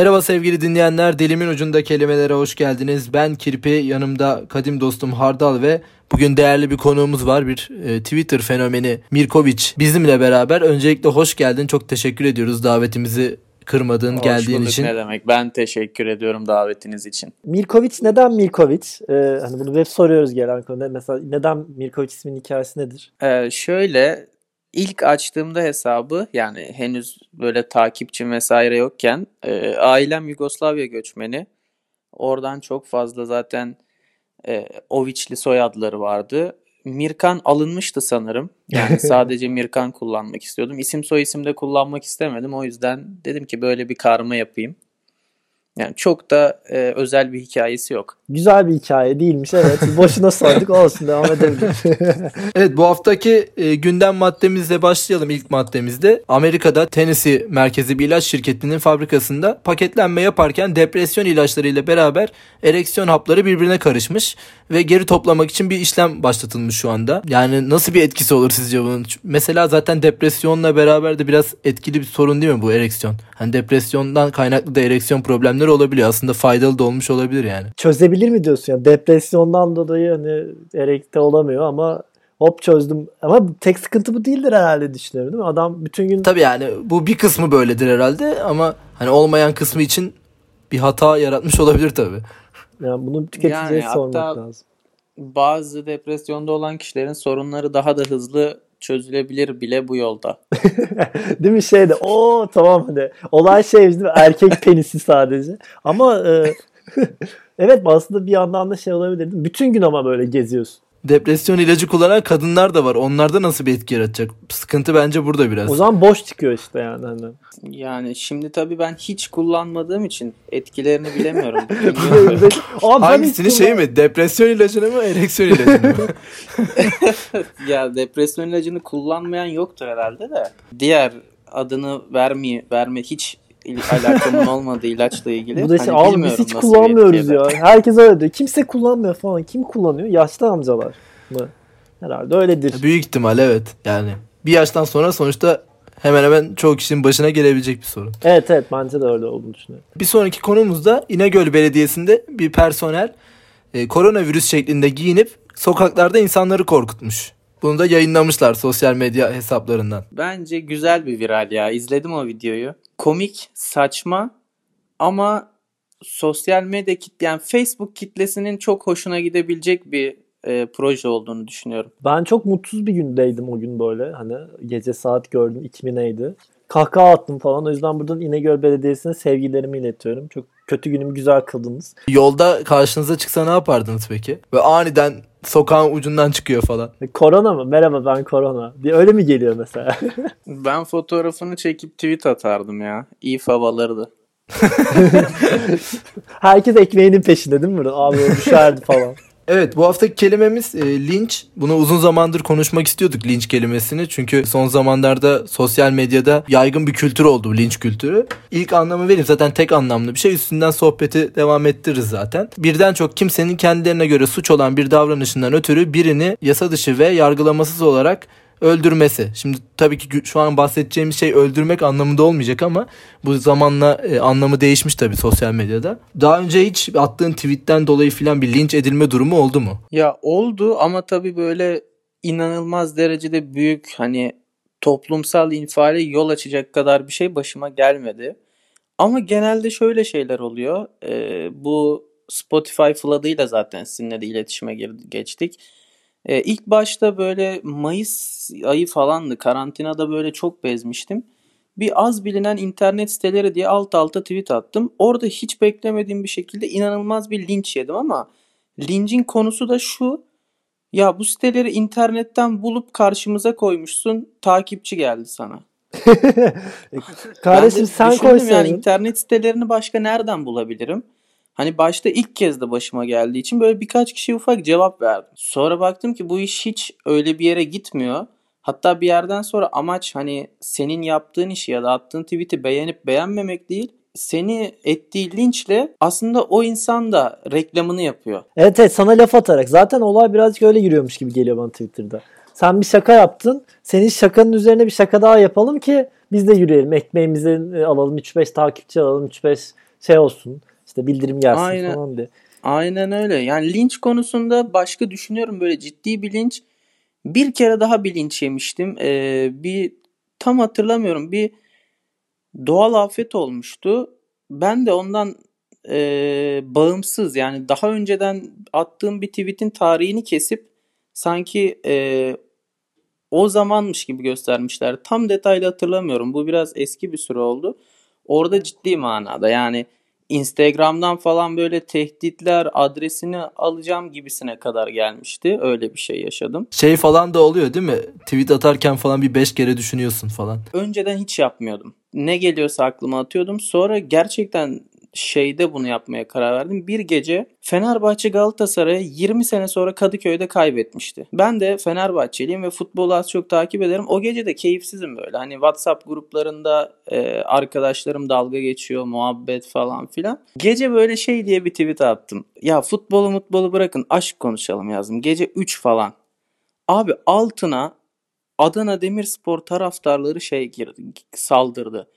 Merhaba sevgili dinleyenler, dilimin ucunda kelimelere hoş geldiniz. Ben Kirpi, yanımda kadim dostum Hardal ve bugün değerli bir konuğumuz var. Bir e, Twitter fenomeni Mirkovic bizimle beraber. Öncelikle hoş geldin, çok teşekkür ediyoruz davetimizi kırmadığın, Hoş geldiğin bulduk, için. Ne demek? Ben teşekkür ediyorum davetiniz için. Mirkovic neden Mirkovic? Ee, hani bunu hep soruyoruz gelen konuda. Mesela neden Mirkovic isminin hikayesi nedir? Ee, şöyle ilk açtığımda hesabı yani henüz böyle takipçim vesaire yokken e, ailem Yugoslavya göçmeni. Oradan çok fazla zaten e, Oviçli soyadları vardı. Mirkan alınmıştı sanırım. Yani sadece Mirkan kullanmak istiyordum. İsim soy isim de kullanmak istemedim. O yüzden dedim ki böyle bir karma yapayım. Yani çok da e, özel bir hikayesi yok. Güzel bir hikaye değilmiş evet. Boşuna sorduk olsun devam edelim. Evet bu haftaki e, gündem maddemizle başlayalım ilk maddemizde. Amerika'da Tennessee merkezi bir ilaç şirketinin fabrikasında paketlenme yaparken depresyon ilaçlarıyla beraber ereksiyon hapları birbirine karışmış ve geri toplamak için bir işlem başlatılmış şu anda. Yani nasıl bir etkisi olur sizce bunun? Mesela zaten depresyonla beraber de biraz etkili bir sorun değil mi bu ereksiyon? Hani depresyondan kaynaklı da ereksiyon problemleri olabiliyor. Aslında faydalı da olmuş olabilir yani. Çözebilir mi diyorsun ya? Depresyondan dolayı hani erekte olamıyor ama hop çözdüm. Ama tek sıkıntı bu değildir herhalde düşünüyorum değil mi? Adam bütün gün Tabii yani bu bir kısmı böyledir herhalde ama hani olmayan kısmı için bir hata yaratmış olabilir tabii. yani bunu tüketiciye Yani sormak hatta- lazım. Bazı depresyonda olan kişilerin sorunları daha da hızlı çözülebilir bile bu yolda. Değil mi şeyde o tamam hadi. Olay şey değil mi? Erkek penisi sadece. Ama e, evet aslında bir yandan da şey olabilir? Bütün gün ama böyle geziyorsun. Depresyon ilacı kullanan kadınlar da var. Onlarda nasıl bir etki yaratacak? Sıkıntı bence burada biraz. O zaman boş çıkıyor işte yani. Hani. Yani şimdi tabii ben hiç kullanmadığım için etkilerini bilemiyorum. Abi Hangisini şey mi? Depresyon ilacını mı? Ereksiyon ilacını mı? ya depresyon ilacını kullanmayan yoktur herhalde de. Diğer adını vermeye verme hiç alakamın olmadığı ilaçla ilgili. Bu da şey Hani abi biz hiç kullanmıyoruz ya. Herkes öyle diyor. Kimse kullanmıyor falan. Kim kullanıyor? Yaşlı amcalar mı? Herhalde öyledir. Büyük ihtimal evet. Yani bir yaştan sonra sonuçta hemen hemen çoğu kişinin başına gelebilecek bir sorun. Evet evet bence de öyle olduğunu düşünüyorum. Bir sonraki konumuzda İnegöl Belediyesi'nde bir personel e, koronavirüs şeklinde giyinip sokaklarda insanları korkutmuş. Bunu da yayınlamışlar sosyal medya hesaplarından. Bence güzel bir viral ya. İzledim o videoyu. Komik, saçma ama sosyal medya kitle yani Facebook kitlesinin çok hoşuna gidebilecek bir e, proje olduğunu düşünüyorum. Ben çok mutsuz bir gündeydim o gün böyle. Hani gece saat gördüm 2000 neydi. Kahkaha attım falan. O yüzden buradan İnegöl Belediyesi'ne sevgilerimi iletiyorum. Çok kötü günümü güzel kıldınız. Yolda karşınıza çıksa ne yapardınız peki? Ve aniden sokağın ucundan çıkıyor falan. E, Korona mı? Merhaba ben korona. Bir öyle mi geliyor mesela? Ben fotoğrafını çekip tweet atardım ya. İyi havalardı. Herkes ekmeğinin peşinde değil mi? burada? Abi düşerdi falan. Evet bu haftaki kelimemiz e, linç. Bunu uzun zamandır konuşmak istiyorduk linç kelimesini. Çünkü son zamanlarda sosyal medyada yaygın bir kültür oldu bu linç kültürü. İlk anlamı vereyim zaten tek anlamlı bir şey. Üstünden sohbeti devam ettiririz zaten. Birden çok kimsenin kendilerine göre suç olan bir davranışından ötürü birini yasa dışı ve yargılamasız olarak öldürmesi. Şimdi tabii ki şu an bahsedeceğimiz şey öldürmek anlamında olmayacak ama bu zamanla e, anlamı değişmiş tabii sosyal medyada. Daha önce hiç attığın tweetten dolayı filan bir linç edilme durumu oldu mu? Ya oldu ama tabii böyle inanılmaz derecede büyük hani toplumsal infiale yol açacak kadar bir şey başıma gelmedi. Ama genelde şöyle şeyler oluyor. Ee, bu Spotify flood'ıyla zaten sizinle de iletişime geçtik. Ee, ilk başta böyle Mayıs ayı falandı. Karantinada böyle çok bezmiştim. Bir az bilinen internet siteleri diye alt alta tweet attım. Orada hiç beklemediğim bir şekilde inanılmaz bir linç yedim ama lincin konusu da şu. Ya bu siteleri internetten bulup karşımıza koymuşsun. Takipçi geldi sana. Kardeşim Ben de sen koysaydın. yani internet sitelerini başka nereden bulabilirim? Hani başta ilk kez de başıma geldiği için böyle birkaç kişiye ufak cevap verdim. Sonra baktım ki bu iş hiç öyle bir yere gitmiyor. Hatta bir yerden sonra amaç hani senin yaptığın işi ya da attığın tweet'i beğenip beğenmemek değil. Seni ettiği linçle aslında o insan da reklamını yapıyor. Evet evet sana laf atarak. Zaten olay birazcık öyle giriyormuş gibi geliyor bana Twitter'da. Sen bir şaka yaptın. Senin şakanın üzerine bir şaka daha yapalım ki biz de yürüyelim. Ekmeğimizi e, alalım. 3-5 takipçi alalım. 3-5 şey olsun. İşte bildirim gelsin Aynen. falan diye. Aynen öyle. Yani linç konusunda başka düşünüyorum böyle ciddi bir linç. Bir kere daha bir linç yemiştim. Ee, bir tam hatırlamıyorum. Bir doğal afet olmuştu. Ben de ondan e, bağımsız yani daha önceden attığım bir tweetin tarihini kesip sanki e, o zamanmış gibi göstermişler. Tam detaylı hatırlamıyorum. Bu biraz eski bir süre oldu. Orada ciddi manada yani Instagram'dan falan böyle tehditler, adresini alacağım gibisine kadar gelmişti. Öyle bir şey yaşadım. Şey falan da oluyor değil mi? Tweet atarken falan bir beş kere düşünüyorsun falan. Önceden hiç yapmıyordum. Ne geliyorsa aklıma atıyordum. Sonra gerçekten şeyde bunu yapmaya karar verdim. Bir gece Fenerbahçe Galatasaray'ı 20 sene sonra Kadıköy'de kaybetmişti. Ben de Fenerbahçeliyim ve futbolu az çok takip ederim. O gece de keyifsizim böyle. Hani WhatsApp gruplarında e, arkadaşlarım dalga geçiyor, muhabbet falan filan. Gece böyle şey diye bir tweet attım. Ya futbolu mutbolu bırakın aşk konuşalım yazdım. Gece 3 falan. Abi altına Adana Demirspor taraftarları şey girdi, saldırdı.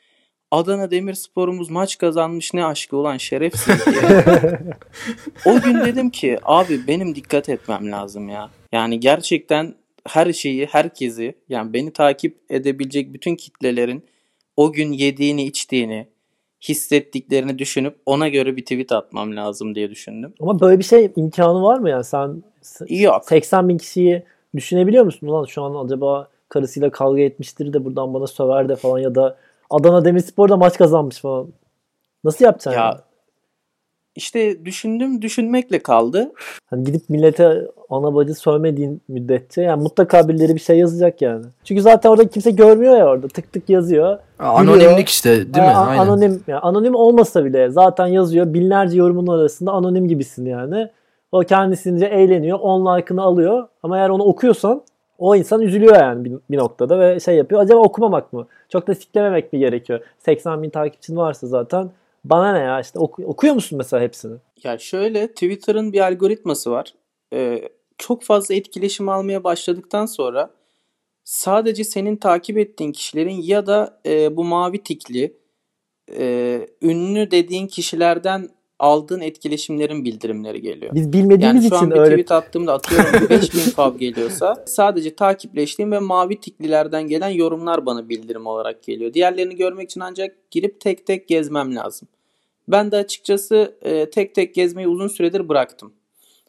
Adana Demirspor'umuz maç kazanmış ne aşkı olan şerefsiz diye. o gün dedim ki abi benim dikkat etmem lazım ya. Yani gerçekten her şeyi, herkesi yani beni takip edebilecek bütün kitlelerin o gün yediğini, içtiğini, hissettiklerini düşünüp ona göre bir tweet atmam lazım diye düşündüm. Ama böyle bir şey imkanı var mı yani sen Yok. 80 bin kişiyi düşünebiliyor musun? Ulan şu an acaba karısıyla kavga etmiştir de buradan bana söver de falan ya da Adana Demirspor'da maç kazanmış falan. Nasıl yapacaksın? Ya yani? işte düşündüm düşünmekle kaldı. Hani gidip millete ana bacı sövmediğin müddetçe yani mutlaka birileri bir şey yazacak yani. Çünkü zaten orada kimse görmüyor ya orada tık tık yazıyor. Anonimlik işte değil mi? Aynen. Anonim yani anonim olmasa bile zaten yazıyor binlerce yorumun arasında anonim gibisin yani. O kendisince eğleniyor, on like'ını alıyor ama eğer onu okuyorsan o insan üzülüyor yani bir, bir noktada ve şey yapıyor. Acaba okumamak mı? Çok da siklememek mi gerekiyor? 80 bin takipçin varsa zaten bana ne ya işte oku- okuyor musun mesela hepsini? Ya şöyle Twitter'ın bir algoritması var. Ee, çok fazla etkileşim almaya başladıktan sonra sadece senin takip ettiğin kişilerin ya da e, bu mavi tikli e, ünlü dediğin kişilerden aldığın etkileşimlerin bildirimleri geliyor. Biz bilmediğimiz Yani şu için an bir öyle tweet attığımda atıyorum 5000 fav geliyorsa sadece takipleştiğim ve mavi tiklilerden gelen yorumlar bana bildirim olarak geliyor. Diğerlerini görmek için ancak girip tek tek gezmem lazım. Ben de açıkçası e, tek tek gezmeyi uzun süredir bıraktım.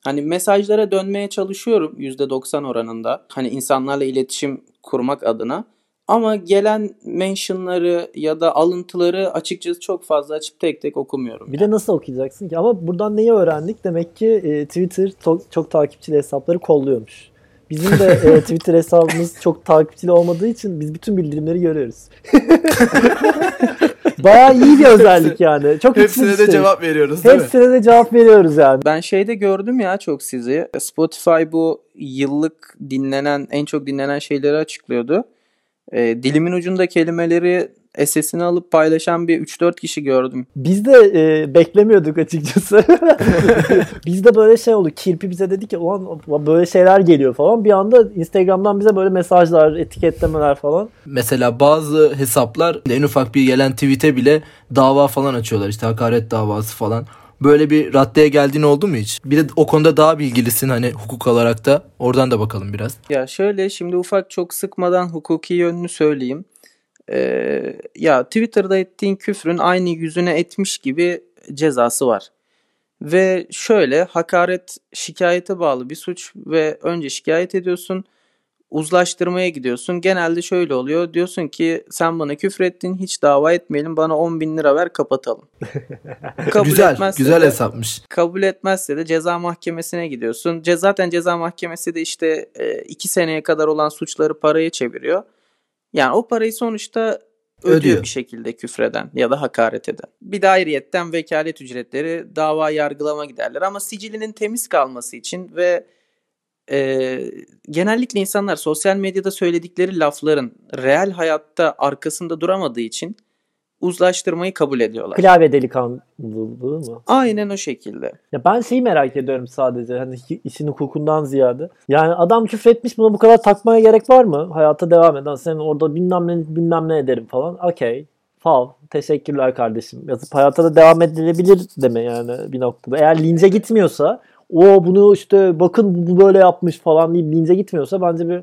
Hani mesajlara dönmeye çalışıyorum %90 oranında. Hani insanlarla iletişim kurmak adına. Ama gelen mentionları ya da alıntıları açıkçası çok fazla açıp tek tek okumuyorum. Bir de nasıl okuyacaksın ki? Ama buradan neyi öğrendik? Demek ki e, Twitter to- çok takipçili hesapları kolluyormuş. Bizim de e, Twitter hesabımız çok takipçili olmadığı için biz bütün bildirimleri görüyoruz. Bayağı iyi bir özellik yani. Çok Hepsine de şey. cevap veriyoruz değil mi? Hepsine de cevap veriyoruz yani. Ben şeyde gördüm ya çok sizi. Spotify bu yıllık dinlenen, en çok dinlenen şeyleri açıklıyordu. E, dilimin ucunda kelimeleri SS'ini alıp paylaşan bir 3-4 kişi gördüm. Biz de e, beklemiyorduk açıkçası. biz de böyle şey oldu. Kirpi bize dedi ki ulan böyle şeyler geliyor falan. Bir anda Instagram'dan bize böyle mesajlar, etiketlemeler falan. Mesela bazı hesaplar en ufak bir gelen tweet'e bile dava falan açıyorlar. İşte hakaret davası falan. Böyle bir raddeye geldiğin oldu mu hiç? Bir de o konuda daha bilgilisin hani hukuk olarak da. Oradan da bakalım biraz. Ya şöyle şimdi ufak çok sıkmadan hukuki yönünü söyleyeyim. Ee, ya Twitter'da ettiğin küfrün aynı yüzüne etmiş gibi cezası var. Ve şöyle hakaret şikayete bağlı bir suç ve önce şikayet ediyorsun. Uzlaştırmaya gidiyorsun. Genelde şöyle oluyor. Diyorsun ki sen bana küfrettin hiç dava etmeyelim bana 10 bin lira ver kapatalım. Kabul güzel, etmezse güzel de- hesapmış. kabul etmezse de ceza mahkemesine gidiyorsun. Ce- Zaten ceza mahkemesi de işte 2 seneye kadar olan suçları paraya çeviriyor. Yani o parayı sonuçta ödüyor, Ödüyor. bir şekilde küfreden ya da hakaret eden. Bir de ayrıyetten vekalet ücretleri dava yargılama giderler. Ama sicilinin temiz kalması için ve e, genellikle insanlar sosyal medyada söyledikleri lafların reel hayatta arkasında duramadığı için uzlaştırmayı kabul ediyorlar. Klavye delikanlılığı mı? Aynen o şekilde. Ya ben şeyi merak ediyorum sadece hani işin hukukundan ziyade. Yani adam küfretmiş buna bu kadar takmaya gerek var mı? Hayata devam eden sen orada bilmem ne bilmem ne ederim falan. Okey. fav teşekkürler kardeşim yazıp hayata da devam edilebilir deme yani bir noktada. Eğer lince gitmiyorsa o bunu işte bakın bu böyle yapmış falan deyip lince gitmiyorsa bence bir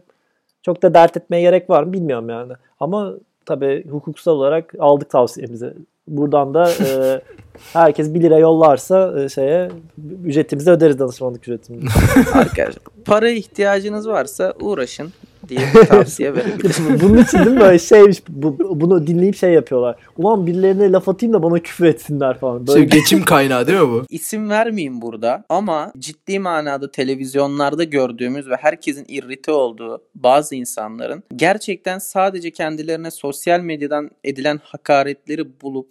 çok da dert etmeye gerek var mı bilmiyorum yani. Ama tabii hukuksal olarak aldık tavsiyemizi. Buradan da e, herkes 1 lira yollarsa e, şeye ücretimizi öderiz danışmanlık ücretimizi. Arkadaşlar paraya ihtiyacınız varsa uğraşın diye bir tavsiye verebilirim. Bunun için değil mi böyle şeymiş bu, bunu dinleyip şey yapıyorlar. Ulan birilerine laf atayım da bana küfür etsinler falan. Böyle Şey, geçim kaynağı değil mi bu? İsim vermeyeyim burada ama ciddi manada televizyonlarda gördüğümüz ve herkesin irrite olduğu bazı insanların gerçekten sadece kendilerine sosyal medyadan edilen hakaretleri bulup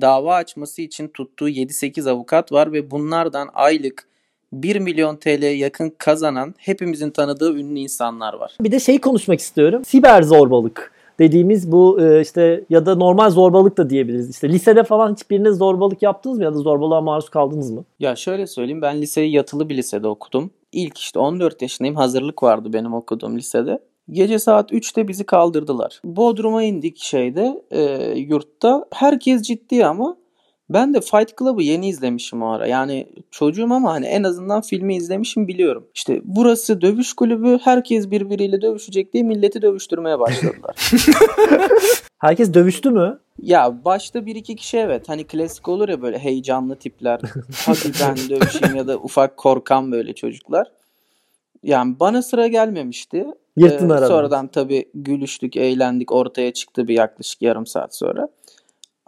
dava açması için tuttuğu 7-8 avukat var ve bunlardan aylık 1 milyon TL'ye yakın kazanan hepimizin tanıdığı ünlü insanlar var. Bir de şey konuşmak istiyorum. Siber zorbalık dediğimiz bu e, işte ya da normal zorbalık da diyebiliriz. İşte lisede falan hiçbiriniz zorbalık yaptınız mı ya da zorbalığa maruz kaldınız mı? Ya şöyle söyleyeyim ben liseyi yatılı bir lisede okudum. İlk işte 14 yaşındayım hazırlık vardı benim okuduğum lisede. Gece saat 3'te bizi kaldırdılar. Bodrum'a indik şeyde e, yurtta. Herkes ciddi ama ben de Fight Club'ı yeni izlemişim o ara. Yani çocuğum ama hani en azından filmi izlemişim biliyorum. İşte burası dövüş kulübü. Herkes birbiriyle dövüşecek diye milleti dövüştürmeye başladılar. Herkes dövüştü mü? Ya başta bir iki kişi evet hani klasik olur ya böyle heyecanlı tipler. Hadi ben dövüşeyim ya da ufak korkan böyle çocuklar. Yani bana sıra gelmemişti. Yırttın Ee, aradan. Sonradan tabii gülüştük, eğlendik. Ortaya çıktı bir yaklaşık yarım saat sonra.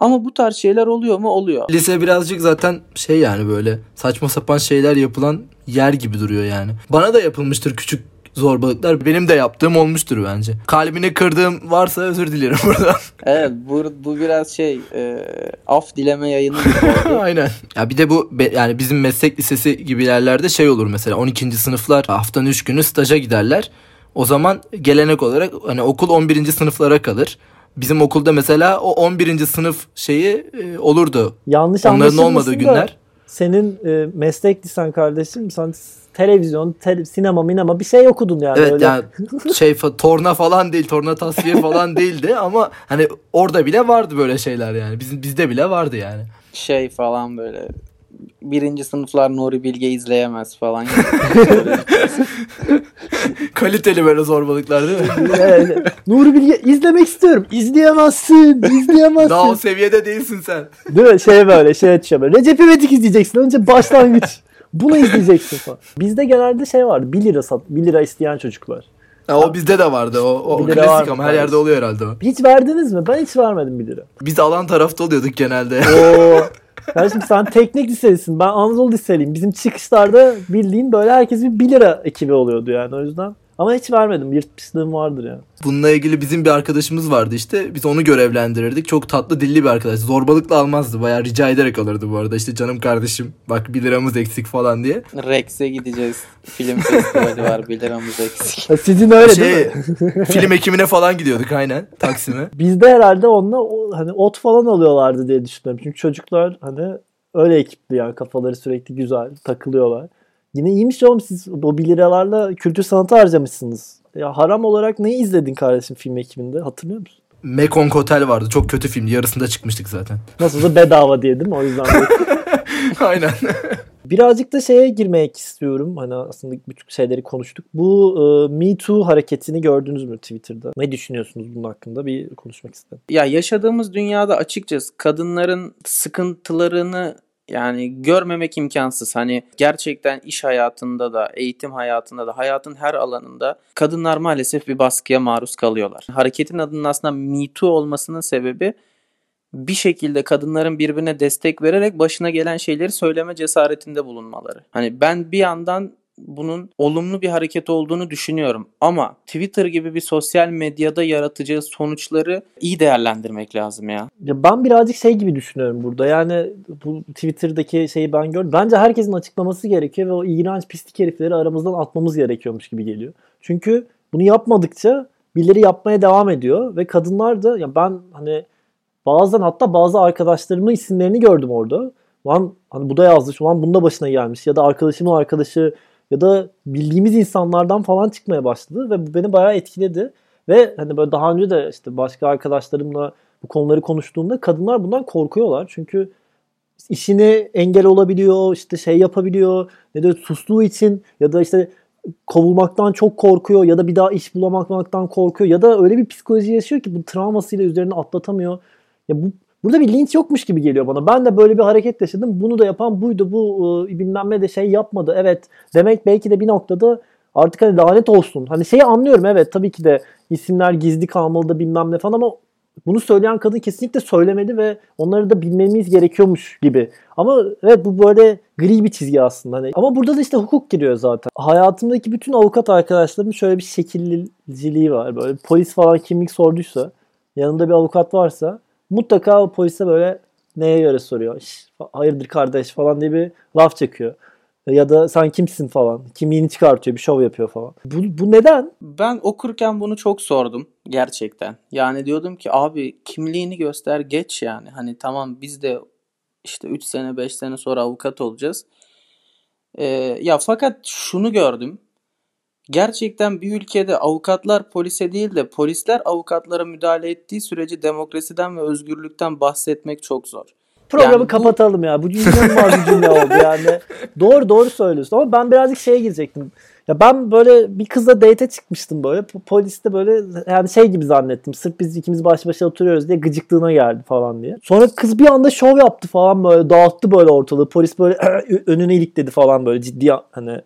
Ama bu tarz şeyler oluyor mu? Oluyor. Lise birazcık zaten şey yani böyle saçma sapan şeyler yapılan yer gibi duruyor yani. Bana da yapılmıştır küçük zorbalıklar. Benim de yaptığım olmuştur bence. Kalbini kırdığım varsa özür dilerim buradan. Evet bu, bu biraz şey e, af dileme yayını. Aynen. Ya bir de bu be- yani bizim meslek lisesi gibi yerlerde şey olur mesela 12. sınıflar haftanın 3 günü staja giderler. O zaman gelenek olarak hani okul 11. sınıflara kalır. Bizim okulda mesela o 11. sınıf şeyi e, olurdu. Yanlış Onların olmadığı günler. Senin e, meslek lisan kardeşim sen televizyon, tele- sinema, minema bir şey okudun yani. Evet öyle. yani şey fa- torna falan değil, torna tasfiye falan değildi ama hani orada bile vardı böyle şeyler yani. Bizim bizde bile vardı yani. Şey falan böyle birinci sınıflar Nuri Bilge izleyemez falan. Kaliteli böyle zorbalıklar değil mi? Evet. Nuri Bilge izlemek istiyorum. İzleyemezsin. izleyemezsin. Daha o seviyede değilsin sen. Değil mi? Şey böyle şey açıyor böyle. Recep İvedik izleyeceksin. Önce başlangıç. Bunu izleyeceksin falan. Bizde genelde şey vardı. 1 lira sat, 1 lira isteyen çocuklar. Ha, o bizde de vardı. O, o klasik var ama her yerde oluyor herhalde o. Hiç verdiniz mi? Ben hiç vermedim 1 lira. Biz alan tarafta oluyorduk genelde. Oo. Kardeşim sen teknik liselisin. Ben Anadolu liseliyim. Bizim çıkışlarda bildiğin böyle herkes bir 1 lira ekibi oluyordu yani o yüzden. Ama hiç vermedim. Yırtmışlığım vardır yani. Bununla ilgili bizim bir arkadaşımız vardı işte. Biz onu görevlendirirdik. Çok tatlı dilli bir arkadaş. Zorbalıkla almazdı. Bayağı rica ederek alırdı bu arada. İşte canım kardeşim bak 1 liramız eksik falan diye. Rex'e gideceğiz. Film festivali var 1 liramız eksik. Ha, Sizin öyle değil Şey, mi? film ekimine falan gidiyorduk aynen. Taksim'e. Bizde herhalde onunla hani ot falan alıyorlardı diye düşünüyorum. Çünkü çocuklar hani öyle ekipli yani kafaları sürekli güzel takılıyorlar. Yine iyiymiş oğlum siz o 1 liralarla kültür sanatı harcamışsınız. Ya haram olarak neyi izledin kardeşim film ekibinde hatırlıyor musun? Mekong Hotel vardı. Çok kötü filmdi. Yarısında çıkmıştık zaten. Nasıl da bedava diye değil mi? O yüzden de- aynen. Birazcık da şeye girmek istiyorum. Hani aslında bütün şeyleri konuştuk. Bu e, Me Too hareketini gördünüz mü Twitter'da? Ne düşünüyorsunuz bunun hakkında? Bir konuşmak istedim. Ya yaşadığımız dünyada açıkçası kadınların sıkıntılarını yani görmemek imkansız. Hani gerçekten iş hayatında da, eğitim hayatında da, hayatın her alanında kadınlar maalesef bir baskıya maruz kalıyorlar. Hareketin adının aslında Me Too olmasının sebebi bir şekilde kadınların birbirine destek vererek başına gelen şeyleri söyleme cesaretinde bulunmaları. Hani ben bir yandan bunun olumlu bir hareket olduğunu düşünüyorum. Ama Twitter gibi bir sosyal medyada yaratacağı sonuçları iyi değerlendirmek lazım ya. Ya ben birazcık şey gibi düşünüyorum burada. Yani bu Twitter'daki şeyi ben gördüm. Bence herkesin açıklaması gerekiyor ve o iğrenç pislik herifleri aramızdan atmamız gerekiyormuş gibi geliyor. Çünkü bunu yapmadıkça birileri yapmaya devam ediyor ve kadınlar da ya ben hani bazen hatta bazı arkadaşlarımın isimlerini gördüm orada. Lan hani bu da yazmış. Ulan bunda başına gelmiş ya da arkadaşımın arkadaşı ya da bildiğimiz insanlardan falan çıkmaya başladı ve bu beni bayağı etkiledi. Ve hani böyle daha önce de işte başka arkadaşlarımla bu konuları konuştuğunda kadınlar bundan korkuyorlar. Çünkü işine engel olabiliyor, işte şey yapabiliyor, ne de sustuğu için ya da işte kovulmaktan çok korkuyor ya da bir daha iş bulamaktan korkuyor ya da öyle bir psikoloji yaşıyor ki bu travmasıyla üzerine atlatamıyor. Ya bu burada bir linç yokmuş gibi geliyor bana. Ben de böyle bir hareket yaşadım. Bunu da yapan buydu. Bu e, bilmem ne de şey yapmadı. Evet. Demek belki de bir noktada artık hani lanet olsun. Hani şeyi anlıyorum evet tabii ki de isimler gizli kalmalı da bilmem ne falan ama bunu söyleyen kadın kesinlikle söylemedi ve onları da bilmemiz gerekiyormuş gibi. Ama evet bu böyle gri bir çizgi aslında. Hani ama burada da işte hukuk giriyor zaten. Hayatımdaki bütün avukat arkadaşlarımın şöyle bir şekilciliği var. Böyle polis falan kimlik sorduysa yanında bir avukat varsa mutlaka polise böyle neye göre soruyor. Hayırdır kardeş falan diye bir laf çekiyor. Ya da sen kimsin falan. Kimliğini çıkartıyor, bir şov yapıyor falan. Bu, bu neden? Ben okurken bunu çok sordum gerçekten. Yani diyordum ki abi kimliğini göster geç yani. Hani tamam biz de işte 3 sene 5 sene sonra avukat olacağız. Ee, ya fakat şunu gördüm. Gerçekten bir ülkede avukatlar polise değil de polisler avukatlara müdahale ettiği sürece demokrasiden ve özgürlükten bahsetmek çok zor. Programı yani bu... kapatalım ya. Bu inanılmaz bir cümle oldu yani. Doğru doğru söylüyorsun ama ben birazcık şeye girecektim. Ya ben böyle bir kızla date çıkmıştım böyle. Poliste böyle yani şey gibi zannettim. Sırf biz ikimiz baş başa oturuyoruz diye gıcıklığına geldi falan diye. Sonra kız bir anda şov yaptı falan böyle. Dağıttı böyle ortalığı. Polis böyle önüne ilikledi falan böyle ciddi hani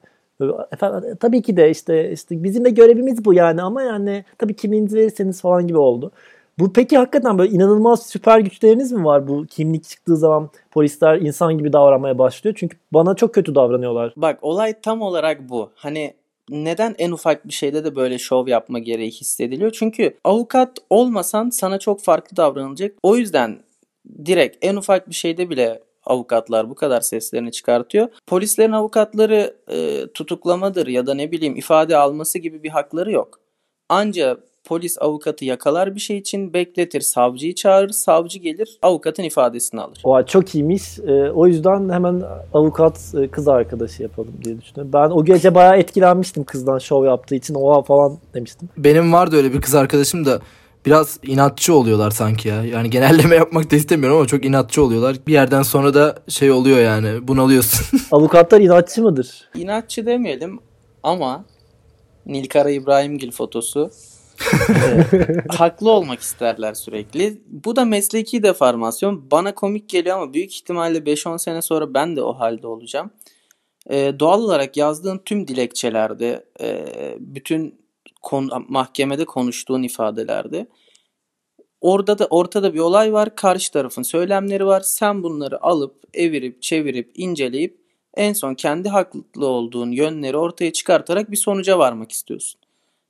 Efendim, tabii ki de işte işte bizim de görevimiz bu yani ama yani tabii kimliğinizi verirseniz falan gibi oldu. Bu peki hakikaten böyle inanılmaz süper güçleriniz mi var bu kimlik çıktığı zaman polisler insan gibi davranmaya başlıyor? Çünkü bana çok kötü davranıyorlar. Bak olay tam olarak bu. Hani neden en ufak bir şeyde de böyle şov yapma gereği hissediliyor? Çünkü avukat olmasan sana çok farklı davranılacak. O yüzden direkt en ufak bir şeyde bile avukatlar bu kadar seslerini çıkartıyor. Polislerin avukatları e, tutuklamadır ya da ne bileyim ifade alması gibi bir hakları yok. Ancak polis avukatı yakalar bir şey için bekletir, savcıyı çağırır, savcı gelir, avukatın ifadesini alır. O çok iyiymiş. E, o yüzden hemen avukat e, kız arkadaşı yapalım diye düşünüyorum. Ben o gece bayağı etkilenmiştim kızdan şov yaptığı için. Oha falan demiştim. Benim vardı öyle bir kız arkadaşım da biraz inatçı oluyorlar sanki ya. Yani genelleme yapmak da istemiyorum ama çok inatçı oluyorlar. Bir yerden sonra da şey oluyor yani bunalıyorsun. Avukatlar inatçı mıdır? İnatçı demeyelim ama Nilkara İbrahimgil fotosu haklı olmak isterler sürekli. Bu da mesleki deformasyon. Bana komik geliyor ama büyük ihtimalle 5-10 sene sonra ben de o halde olacağım. Ee, doğal olarak yazdığın tüm dilekçelerde, e, bütün kon- mahkemede konuştuğun ifadelerde orada da ortada bir olay var. Karşı tarafın söylemleri var. Sen bunları alıp evirip çevirip inceleyip en son kendi haklı olduğun yönleri ortaya çıkartarak bir sonuca varmak istiyorsun.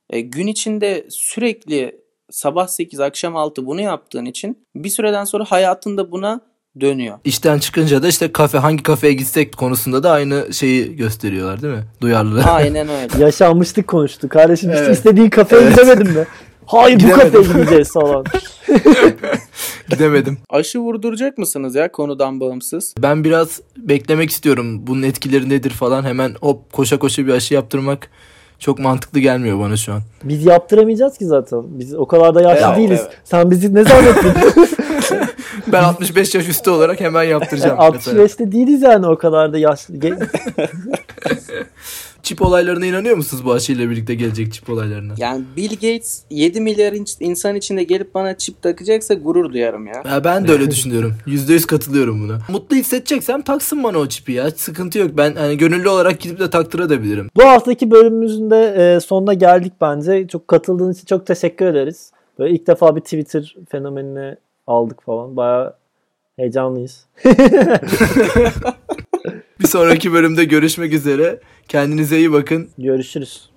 E, gün içinde sürekli sabah 8 akşam 6 bunu yaptığın için bir süreden sonra hayatında buna dönüyor. İşten çıkınca da işte kafe hangi kafeye gitsek konusunda da aynı şeyi gösteriyorlar değil mi? Duyarlı. Aynen öyle. Yaşanmıştık konuştuk. Kardeşim evet. istediğin kafeye evet. gidemedin mi? Hayır bu kafeye gideceğiz falan. Gidemedim. Aşı vurduracak mısınız ya konudan bağımsız? Ben biraz beklemek istiyorum. Bunun etkileri nedir falan. Hemen hop koşa koşa bir aşı yaptırmak çok mantıklı gelmiyor bana şu an. Biz yaptıramayacağız ki zaten. Biz o kadar da yaşlı ya, değiliz. Evet. Sen bizi ne zannettin? ben 65 yaş üstü olarak hemen yaptıracağım. 65'te değiliz yani o kadar da yaşlı. çip olaylarına inanıyor musunuz bu aşıyla birlikte gelecek çip olaylarına? Yani Bill Gates 7 milyar insan içinde gelip bana çip takacaksa gurur duyarım ya. ya ben de öyle düşünüyorum. %100 katılıyorum buna. Mutlu hissedeceksem taksın bana o çipi ya. Sıkıntı yok. Ben hani gönüllü olarak gidip de taktırabilirim. Bu haftaki bölümümüzün de e, sonuna geldik bence. Çok katıldığın için çok teşekkür ederiz. Böyle ilk defa bir Twitter fenomenini aldık falan. Bayağı heyecanlıyız. bir sonraki bölümde görüşmek üzere. Kendinize iyi bakın. Görüşürüz.